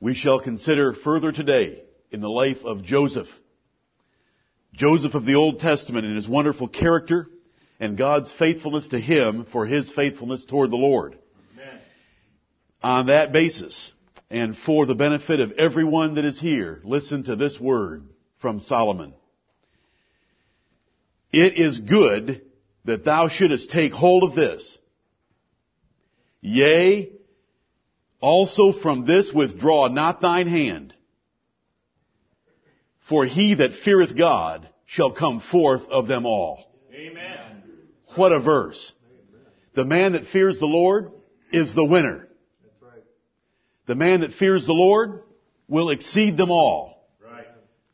We shall consider further today in the life of Joseph. Joseph of the Old Testament and his wonderful character and God's faithfulness to him for his faithfulness toward the Lord. Amen. On that basis, and for the benefit of everyone that is here, listen to this word from Solomon. It is good that thou shouldest take hold of this. Yea, also from this withdraw not thine hand. For he that feareth God shall come forth of them all. Amen. What a verse. The man that fears the Lord is the winner. Right. The man that fears the Lord will exceed them all.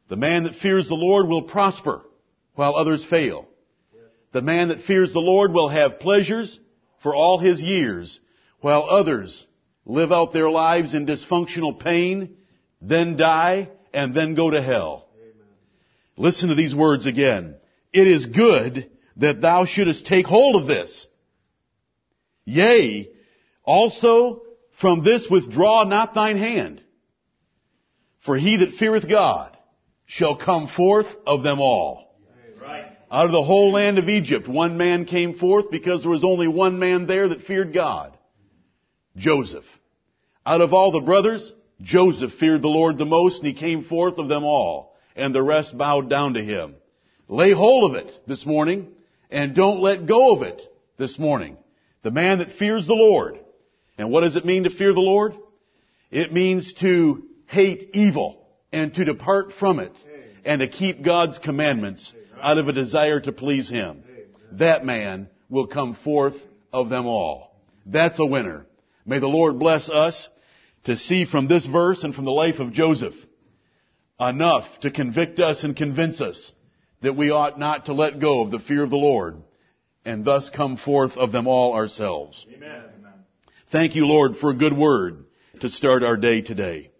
The man that fears the Lord will prosper while others fail. The man that fears the Lord will have pleasures for all his years while others live out their lives in dysfunctional pain, then die, and then go to hell. Amen. Listen to these words again. It is good that thou shouldest take hold of this. Yea, also from this withdraw not thine hand. For he that feareth God shall come forth of them all. Out of the whole land of Egypt, one man came forth because there was only one man there that feared God. Joseph. Out of all the brothers, Joseph feared the Lord the most and he came forth of them all and the rest bowed down to him. Lay hold of it this morning and don't let go of it this morning. The man that fears the Lord. And what does it mean to fear the Lord? It means to hate evil and to depart from it and to keep God's commandments out of a desire to please Him. That man will come forth of them all. That's a winner. May the Lord bless us to see from this verse and from the life of Joseph enough to convict us and convince us that we ought not to let go of the fear of the Lord and thus come forth of them all ourselves. Amen. Thank you, Lord, for a good word to start our day today.